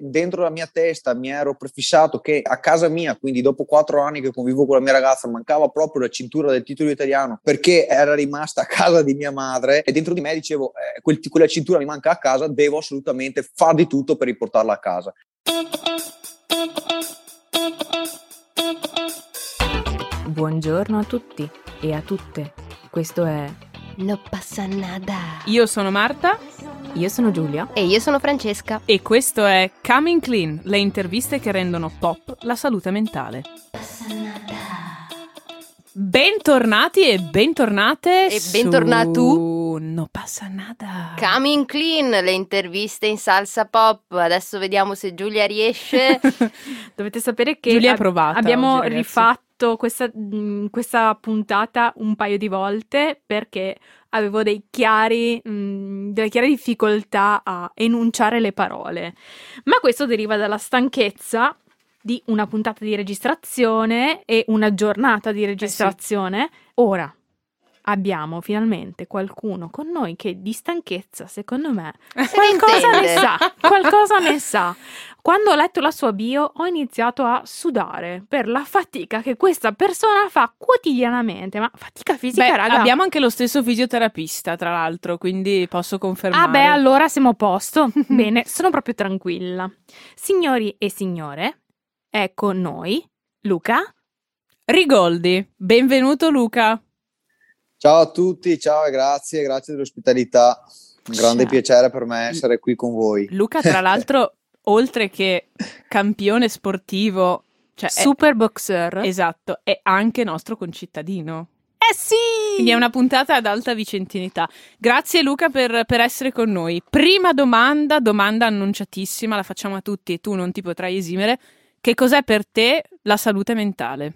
dentro la mia testa mi ero prefissato che a casa mia, quindi dopo quattro anni che convivo con la mia ragazza, mancava proprio la cintura del titolo italiano perché era rimasta a casa di mia madre e dentro di me dicevo eh, quel, quella cintura mi manca a casa, devo assolutamente far di tutto per riportarla a casa. Buongiorno a tutti e a tutte. Questo è No passa nada. Io sono Marta Io sono Giulia. E io sono Francesca. e questo è Coming Clean, le interviste che rendono pop la salute mentale. Bentornati e bentornate E su bentornatu. No passa nada. Coming clean, le interviste in salsa pop. Adesso vediamo se Giulia riesce. Dovete sapere che Giulia è ab- provata abbiamo oggi, rifatto questa, mh, questa puntata un paio di volte perché avevo dei chiari, mh, delle chiare difficoltà a enunciare le parole. Ma questo deriva dalla stanchezza di una puntata di registrazione e una giornata di registrazione. Ora abbiamo finalmente qualcuno con noi che di stanchezza, secondo me, qualcosa ne sa, qualcosa ne sa. Quando ho letto la sua bio ho iniziato a sudare per la fatica che questa persona fa quotidianamente, ma fatica fisica, Beh, raga. abbiamo anche lo stesso fisioterapista, tra l'altro, quindi posso confermare. Ah beh, allora siamo a posto. Bene, sono proprio tranquilla. Signori e signore, è con noi Luca. Rigoldi, benvenuto Luca. Ciao a tutti, ciao e grazie, grazie dell'ospitalità. Un grande Ciao. piacere per me essere qui con voi. Luca, tra l'altro, oltre che campione sportivo, cioè è- Super boxer. esatto, è anche nostro concittadino. eh sì! Quindi è una puntata ad alta vicentinità. Grazie Luca per, per essere con noi. Prima domanda, domanda annunciatissima, la facciamo a tutti e tu non ti potrai esimere. Che cos'è per te la salute mentale?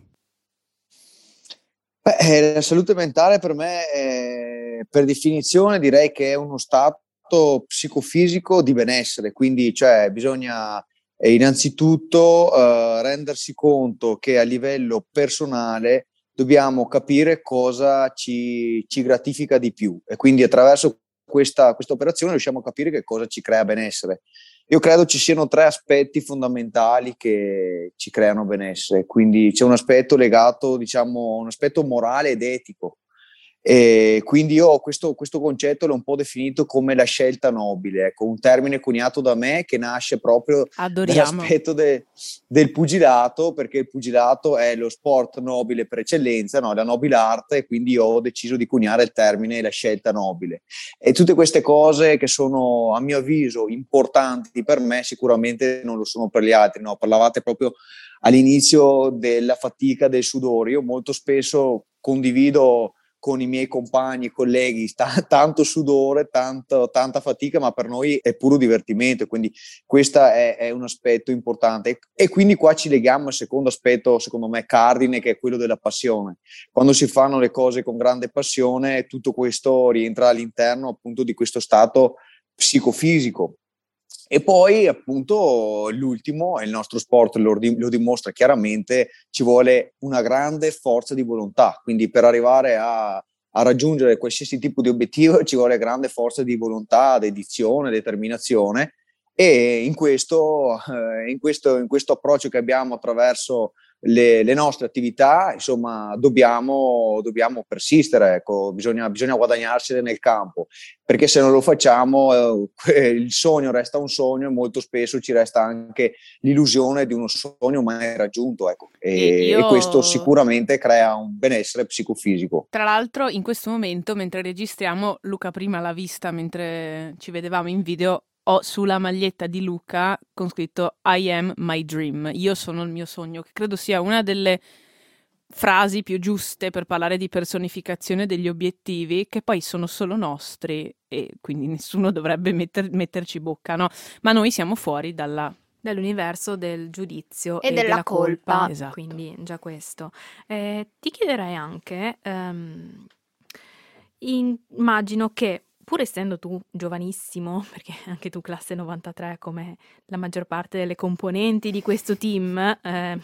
Beh, eh, la salute mentale per me, è, per definizione, direi che è uno stato psicofisico di benessere, quindi cioè, bisogna eh, innanzitutto eh, rendersi conto che a livello personale dobbiamo capire cosa ci, ci gratifica di più e quindi attraverso questa, questa operazione riusciamo a capire che cosa ci crea benessere. Io credo ci siano tre aspetti fondamentali che ci creano benessere, quindi c'è un aspetto legato, diciamo, un aspetto morale ed etico. E quindi io questo, questo concetto l'ho un po' definito come la scelta nobile, ecco, un termine coniato da me che nasce proprio Adoriamo. dall'aspetto de- del pugilato, perché il pugilato è lo sport nobile per eccellenza, no? la nobile arte, e quindi ho deciso di coniare il termine la scelta nobile. E tutte queste cose che sono, a mio avviso, importanti per me, sicuramente non lo sono per gli altri. No? Parlavate proprio all'inizio della fatica, del sudore. Io molto spesso condivido con i miei compagni, colleghi, ta- tanto sudore, tanto- tanta fatica, ma per noi è puro divertimento, quindi questo è, è un aspetto importante. E, e quindi qua ci leghiamo al secondo aspetto, secondo me, cardine, che è quello della passione. Quando si fanno le cose con grande passione, tutto questo rientra all'interno appunto di questo stato psicofisico. E poi, appunto, l'ultimo, e il nostro sport lo, lo dimostra chiaramente, ci vuole una grande forza di volontà. Quindi per arrivare a, a raggiungere qualsiasi tipo di obiettivo ci vuole grande forza di volontà, dedizione, determinazione. E in questo, eh, in questo, in questo approccio che abbiamo attraverso le, le nostre attività, insomma, dobbiamo, dobbiamo persistere, ecco, bisogna, bisogna guadagnarsene nel campo, perché se non lo facciamo eh, il sogno resta un sogno e molto spesso ci resta anche l'illusione di uno sogno mai raggiunto, ecco. e, Io- e questo sicuramente crea un benessere psicofisico. Tra l'altro, in questo momento, mentre registriamo, Luca prima l'ha vista mentre ci vedevamo in video. Ho sulla maglietta di Luca con scritto I am my dream. Io sono il mio sogno, che credo sia una delle frasi più giuste per parlare di personificazione degli obiettivi, che poi sono solo nostri e quindi nessuno dovrebbe metter- metterci bocca, no? Ma noi siamo fuori dalla dall'universo del giudizio E della colpa. Esatto. Quindi già questo. Eh, ti chiederei anche, in- immagino che pur essendo tu giovanissimo, perché anche tu classe 93 come la maggior parte delle componenti di questo team, eh,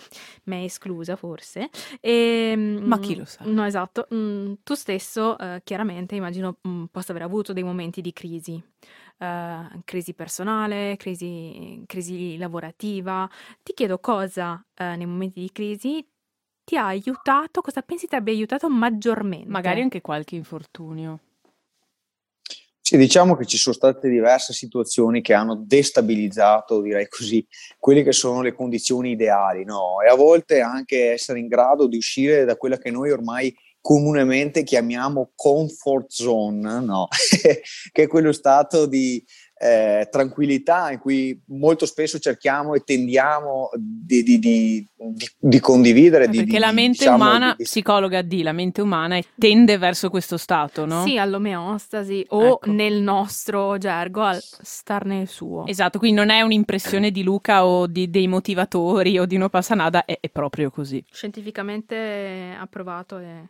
me esclusa forse, ehm, Ma chi lo sa? No, esatto, mm, tu stesso eh, chiaramente immagino mm, possa aver avuto dei momenti di crisi. uh, crisi personale, crisi, crisi, lavorativa. Ti chiedo cosa uh, nei momenti di crisi ti ha aiutato, cosa pensi ti abbia aiutato maggiormente? Magari anche qualche infortunio. Sì, diciamo che ci sono state diverse situazioni che hanno destabilizzato, direi così, quelle che sono le condizioni ideali, no? E a volte anche essere in grado di uscire da quella che noi ormai comunemente chiamiamo comfort zone, no? che è quello stato di eh, tranquillità in cui molto spesso cerchiamo e tendiamo di, di, di, di condividere. Eh, perché la mente diciamo, umana, psicologa di la mente umana tende verso questo stato, no? Sì, all'omeostasi o ecco. nel nostro gergo al star nel suo. Esatto, quindi non è un'impressione di Luca o dei motivatori o di No Passanada, è, è proprio così. Scientificamente approvato e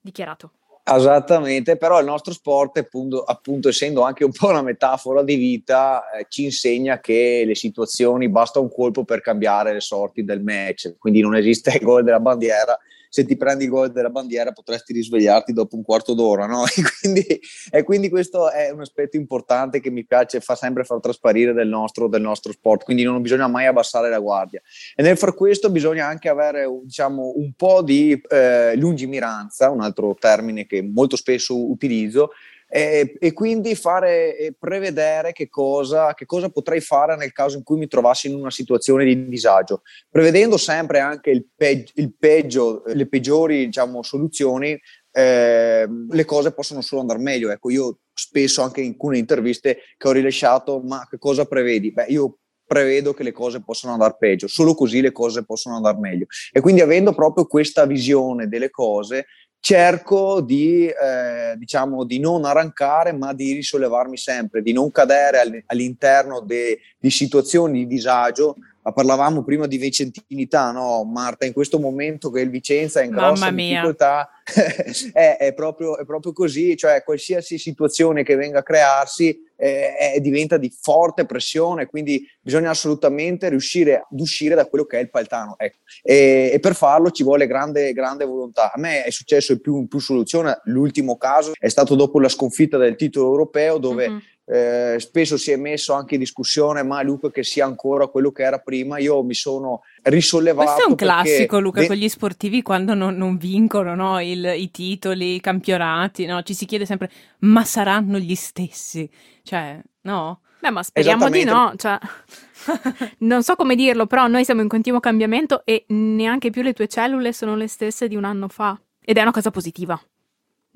dichiarato. Esattamente, però il nostro sport, appunto, appunto, essendo anche un po' una metafora di vita, eh, ci insegna che le situazioni basta un colpo per cambiare le sorti del match, quindi non esiste il gol della bandiera, se ti prendi il gol della bandiera potresti risvegliarti dopo un quarto d'ora, no? E quindi, e quindi questo è un aspetto importante che mi piace, fa sempre far trasparire del nostro, del nostro sport, quindi non bisogna mai abbassare la guardia. E nel far questo bisogna anche avere diciamo, un po' di eh, lungimiranza, un altro termine che molto spesso utilizzo, e, e, quindi fare e prevedere che cosa, che cosa, potrei fare nel caso in cui mi trovassi in una situazione di disagio, prevedendo sempre anche il, pe- il peggio, le peggiori diciamo, soluzioni, eh, le cose possono solo andare meglio. Ecco, io spesso anche in alcune interviste che ho rilasciato, ma che cosa prevedi? Beh, io prevedo che le cose possano andare peggio, solo così le cose possono andare meglio. E quindi avendo proprio questa visione delle cose, cerco di, eh, diciamo, di non arrancare, ma di risollevarmi sempre, di non cadere all'interno de, di situazioni di disagio. Parlavamo prima di vicentinità, no, Marta? In questo momento che il Vicenza è in grossa difficoltà, è, è, proprio, è, proprio, così, cioè qualsiasi situazione che venga a crearsi eh, diventa di forte pressione, quindi bisogna assolutamente riuscire ad uscire da quello che è il paltano. Ecco. E, e, per farlo ci vuole grande, grande volontà. A me è successo più, in più soluzione, l'ultimo caso è stato dopo la sconfitta del titolo europeo dove... Mm-hmm eh, spesso si è messo anche in discussione, ma Luca che sia ancora quello che era prima, io mi sono risollevato. Questo è un classico, Luca, con gli sportivi quando non, non vincono no? Il, i titoli, i campionati, no? ci si chiede sempre, ma saranno gli stessi? Cioè, no? Beh, ma speriamo di no, cioè, non so come dirlo, però noi siamo in continuo cambiamento e neanche più le tue cellule sono le stesse di un anno fa. Ed è una cosa positiva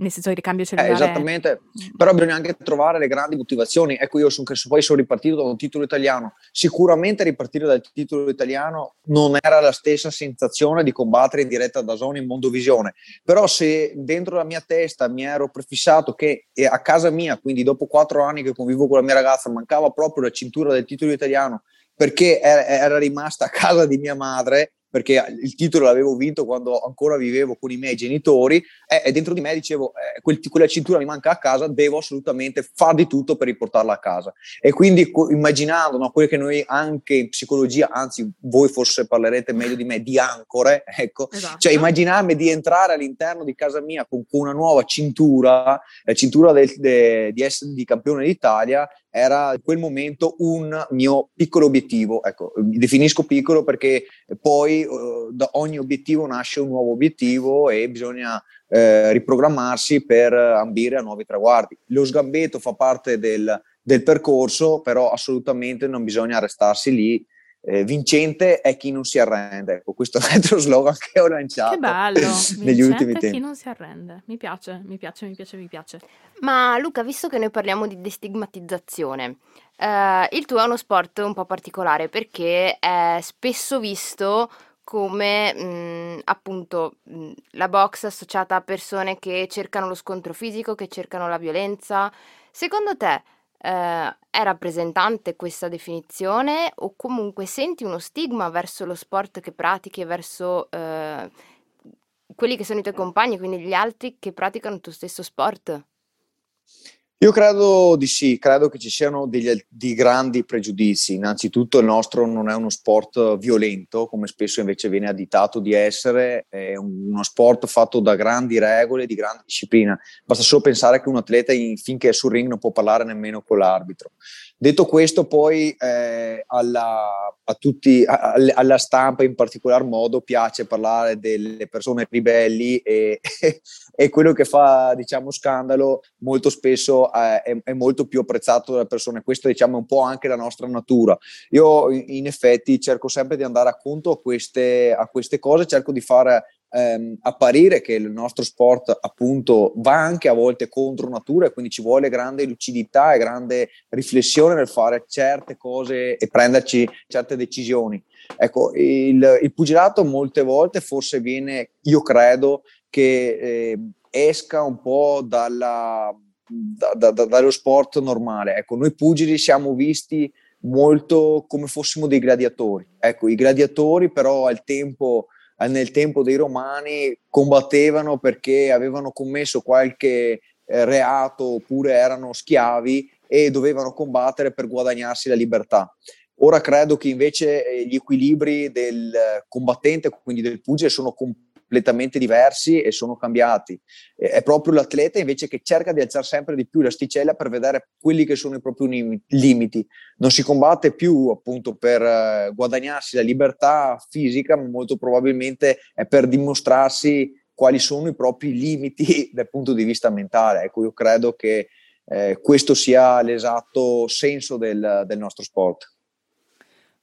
nel senso di ricambio cellulare. Eh, esattamente, però bisogna anche trovare le grandi motivazioni. Ecco, io sono, poi sono ripartito da un titolo italiano. Sicuramente ripartire dal titolo italiano non era la stessa sensazione di combattere in diretta da zona in Mondovisione, però se dentro la mia testa mi ero prefissato che a casa mia, quindi dopo quattro anni che convivo con la mia ragazza, mancava proprio la cintura del titolo italiano perché era rimasta a casa di mia madre perché il titolo l'avevo vinto quando ancora vivevo con i miei genitori e, e dentro di me dicevo eh, quel, quella cintura mi manca a casa, devo assolutamente far di tutto per riportarla a casa. E quindi co- immaginando no, quello che noi anche in psicologia, anzi voi forse parlerete meglio di me, di ancore, ecco, esatto. cioè immaginarmi di entrare all'interno di casa mia con, con una nuova cintura, la cintura del, de, di essere di campione d'Italia, era in quel momento un mio piccolo obiettivo. Ecco, mi definisco piccolo perché poi uh, da ogni obiettivo nasce un nuovo obiettivo e bisogna eh, riprogrammarsi per ambire a nuovi traguardi. Lo sgambetto fa parte del, del percorso, però assolutamente non bisogna restarsi lì eh, vincente è chi non si arrende. Ecco, questo è l'altro slogan che ho lanciato. Che bello! negli ultimi tempi. chi non si arrende. Mi piace, mi piace, mi piace, mi piace. Ma Luca, visto che noi parliamo di destigmatizzazione, eh, il tuo è uno sport un po' particolare perché è spesso visto come mh, appunto mh, la box associata a persone che cercano lo scontro fisico, che cercano la violenza. Secondo te eh, è rappresentante questa definizione o comunque senti uno stigma verso lo sport che pratichi e verso eh, quelli che sono i tuoi compagni, quindi gli altri che praticano il tuo stesso sport? Io credo di sì, credo che ci siano degli, di grandi pregiudizi. Innanzitutto il nostro non è uno sport violento, come spesso invece viene additato di essere, è uno sport fatto da grandi regole, di grande disciplina. Basta solo pensare che un atleta finché è sul ring non può parlare nemmeno con l'arbitro. Detto questo, poi eh, alla, tutti, a, alla stampa in particolar modo piace parlare delle persone ribelli e, e quello che fa diciamo, scandalo molto spesso eh, è, è, molto più apprezzato dalle persone. Questo diciamo, è un po' anche la nostra natura. Io in effetti cerco sempre di andare a conto a queste, a queste cose, cerco di fare ehm, apparire che il nostro sport appunto va anche a volte contro natura e quindi ci vuole grande lucidità e grande riflessione nel fare certe cose e prenderci certe decisioni. Ecco, il, il pugilato molte volte forse viene, io credo, che eh, esca un po' dalla, da, da, da, dallo sport normale. Ecco, noi pugili siamo visti molto come fossimo dei gladiatori. Ecco, i gladiatori però al tempo nel tempo dei romani combattevano perché avevano commesso qualche eh, reato oppure erano schiavi e dovevano combattere per guadagnarsi la libertà. Ora credo che invece eh, gli equilibri del combattente, quindi del pugile, sono completamente completamente diversi e sono cambiati. È proprio l'atleta invece che cerca di alzare sempre di più l'asticella per vedere quelli che sono i propri limiti. Non si combatte più appunto per eh, guadagnarsi la libertà fisica, ma molto probabilmente è per dimostrarsi quali sono i propri limiti dal punto di vista mentale. Ecco, io credo che eh, questo sia l'esatto senso del, del nostro sport.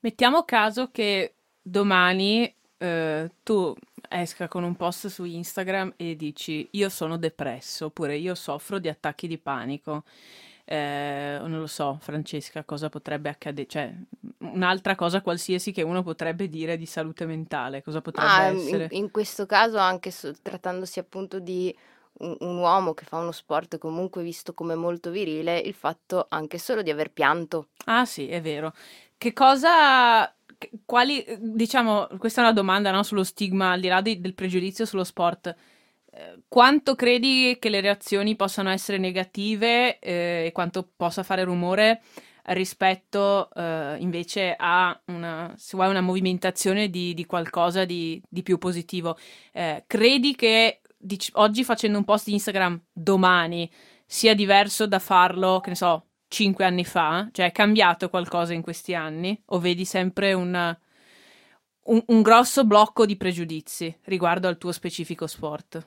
Mettiamo caso che domani eh, tu esca con un post su Instagram e dici io sono depresso oppure io soffro di attacchi di panico. Eh, non lo so, Francesca, cosa potrebbe accadere? Cioè, un'altra cosa qualsiasi che uno potrebbe dire di salute mentale, cosa potrebbe ah, essere? In, in, questo caso, anche so, trattandosi appunto di un, un, uomo che fa uno sport comunque visto come molto virile, il fatto anche solo di aver pianto. Ah sì, è vero. Che cosa quali, diciamo, questa è una domanda no, sullo stigma, al di là di, del pregiudizio sullo sport. Eh, quanto credi che le reazioni possano essere negative eh, e quanto possa fare rumore rispetto eh, invece a una, vuoi, una movimentazione di, di qualcosa di, di, più positivo? Eh, credi che dic- oggi facendo un post di Instagram domani sia diverso da farlo, che ne so, cinque anni fa? Cioè è cambiato qualcosa in questi anni? O vedi sempre un, un, un grosso blocco di pregiudizi riguardo al tuo specifico sport?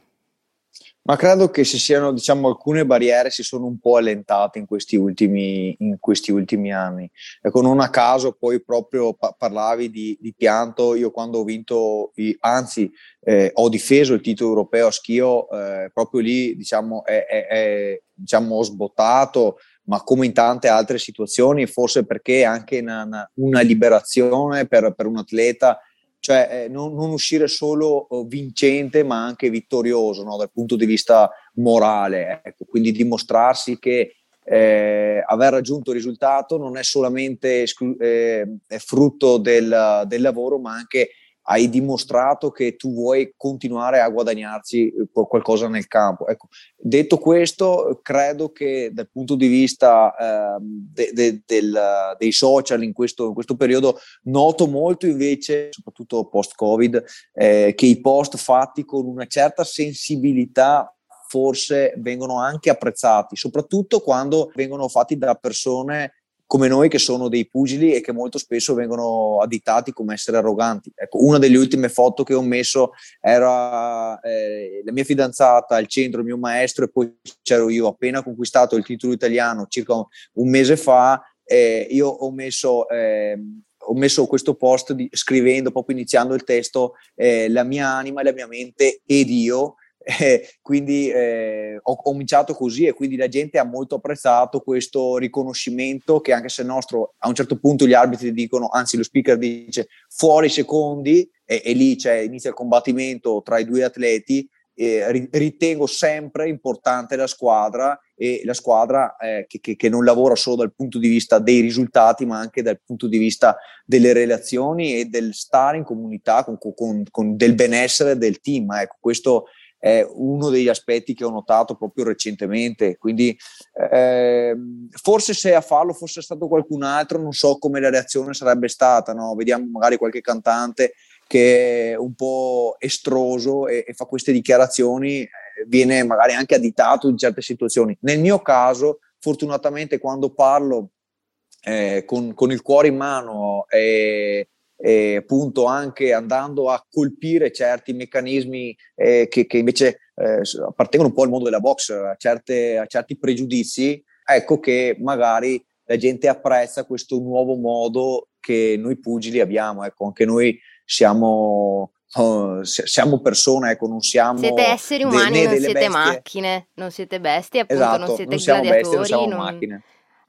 Ma credo che ci siano, diciamo, alcune barriere si sono un po' allentate in questi ultimi, in questi ultimi anni. Ecco, non a caso poi proprio pa- parlavi di, di, pianto, io quando ho vinto, anzi eh, ho difeso il titolo europeo a schio, eh, proprio lì, diciamo, è, è, è, diciamo, ho sbottato, ma come in tante altre situazioni, forse perché anche una, una liberazione per, per un atleta cioè eh, non, non, uscire solo oh, vincente ma anche vittorioso no? dal punto di vista morale, ecco. quindi dimostrarsi che eh, aver raggiunto il risultato non è solamente eh, frutto del, del, lavoro ma anche hai dimostrato che tu vuoi continuare a guadagnarci eh, qualcosa nel campo. Ecco, detto questo, credo che dal punto di vista eh, de, de, del, dei social in questo, in questo, periodo noto molto invece, soprattutto post-Covid, eh, che i post fatti con una certa sensibilità forse vengono anche apprezzati, soprattutto quando vengono fatti da persone come noi che sono dei pugili e che molto spesso vengono additati come essere arroganti. Ecco, una delle ultime foto che ho messo era eh, la mia fidanzata al centro, il mio maestro e poi c'ero io appena conquistato il titolo italiano circa un mese fa. Eh, io ho messo, eh, ho messo questo post di, scrivendo, proprio iniziando il testo, eh, la mia anima, la mia mente ed io eh, quindi eh, ho cominciato così e quindi la gente ha molto apprezzato questo riconoscimento che anche se il nostro a un certo punto gli arbitri dicono, anzi lo speaker dice fuori secondi e, e lì c'è, inizia il combattimento tra i due atleti, eh, ritengo sempre importante la squadra e la squadra eh, che, che, che, non lavora solo dal punto di vista dei risultati ma anche dal punto di vista delle relazioni e del stare in comunità con, con, con del benessere del team. Ecco, questo è uno degli aspetti che ho notato proprio recentemente. Quindi eh, forse se a farlo fosse stato qualcun altro, non so come la reazione sarebbe stata. No? Vediamo magari qualche cantante che è un po' estroso e, e fa queste dichiarazioni, eh, viene magari anche additato in certe situazioni. Nel mio caso, fortunatamente, quando parlo eh, con, con, il cuore in mano e, e, appunto anche andando a colpire certi meccanismi eh, che, che, invece eh, appartengono un po' al mondo della box, a, certe, a certi pregiudizi, ecco che magari la gente apprezza questo nuovo modo che noi pugili abbiamo, ecco, anche noi siamo, uh, siamo persone, ecco, non siamo... Siete esseri umani, de- non siete bestie. macchine, non siete bestie, appunto, esatto, non siete non siamo gladiatori. Bestie, non siamo non... macchine.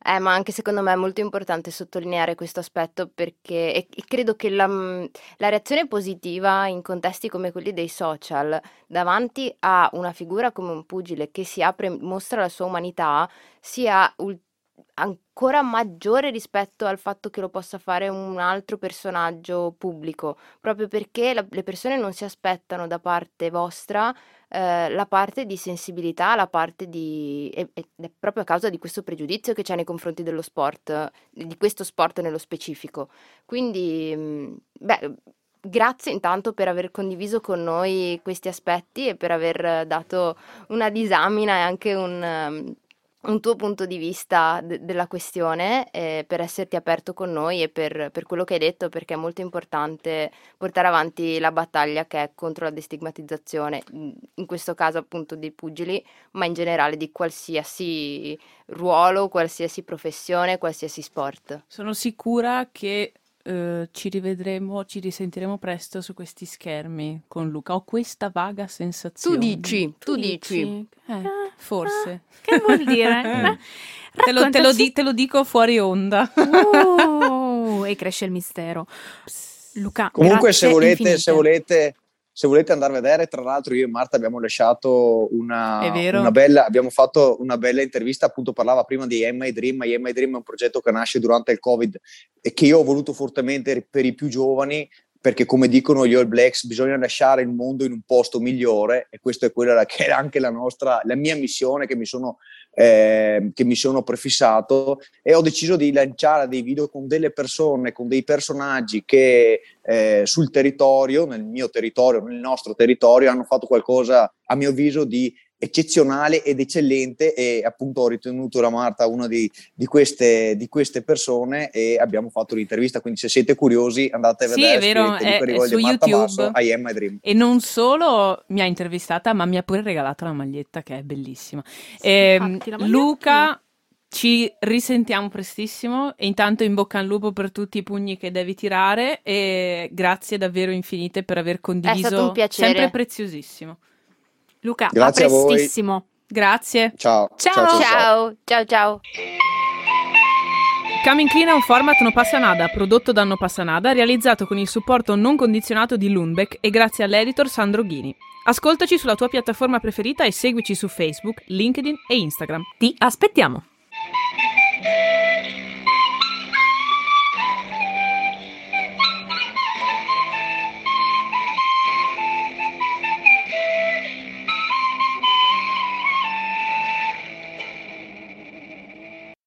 Eh, ma anche secondo me è molto importante sottolineare questo aspetto perché e, credo che la, la, reazione positiva in contesti come quelli dei social davanti a una figura come un pugile che si apre e mostra la sua umanità sia ulteriormente ancora maggiore rispetto al fatto che lo possa fare un altro personaggio pubblico, proprio perché la, le persone non si aspettano da parte vostra eh, la parte di sensibilità, la parte di... ed è proprio a causa di questo pregiudizio che c'è nei confronti dello sport, di questo sport nello specifico. Quindi, mm, beh, grazie intanto per aver condiviso con noi questi aspetti e per aver dato una disamina e anche un un tuo punto di vista de- della questione eh, per esserti aperto con noi e per, per, quello che hai detto, perché è molto importante portare avanti la battaglia che è contro la destigmatizzazione, in questo caso appunto dei pugili, ma in generale di qualsiasi ruolo, qualsiasi professione, qualsiasi sport. Sono sicura che Uh, ci rivedremo, ci risentiremo presto su questi schermi con Luca. Ho questa vaga sensazione. Tu dici, tu, tu dici. dici. Eh, ah, forse. Ah, che vuol dire? te, lo, te, lo di, te, lo, dico fuori onda. Uh, e cresce il mistero. Luca, Comunque se volete, se volete se volete andare a vedere, tra l'altro io e Marta abbiamo lasciato una, una, bella, abbiamo fatto una bella intervista, appunto parlava prima di Emma e Dream, Emma e Dream è un progetto che nasce durante il Covid e che io ho voluto fortemente per i più giovani, perché come dicono gli All Blacks bisogna lasciare il mondo in un posto migliore e questa è quella che era anche la nostra, la mia missione che mi sono eh, che mi sono prefissato e ho deciso di lanciare dei video con delle persone, con dei personaggi che eh, sul territorio, nel mio territorio, nel nostro territorio, hanno fatto qualcosa, a mio avviso, di eccezionale ed eccellente e appunto ho ritenuto la Marta una di, di, queste, di, queste, persone e abbiamo fatto l'intervista, quindi se siete curiosi andate a vedere. Sì, è vero, è, è su Marta YouTube. Basso, I am my dream. E non solo mi ha intervistata, ma mi ha pure regalato la maglietta che è bellissima. Sì, eh, infatti, Luca ci risentiamo prestissimo e intanto in bocca al lupo per tutti i pugni che devi tirare e grazie davvero infinite per aver condiviso sempre preziosissimo. Luca, Grazie a prestissimo. Grazie. Ciao. Ciao. Ciao, ciao, ciao. ciao. Coming Clean è un format no passa nada, prodotto da No passa nada, realizzato con il supporto non condizionato di Lundbeck e grazie all'editor Sandro Ghini. Ascoltaci sulla tua piattaforma preferita e seguici su Facebook, LinkedIn e Instagram. Ti aspettiamo!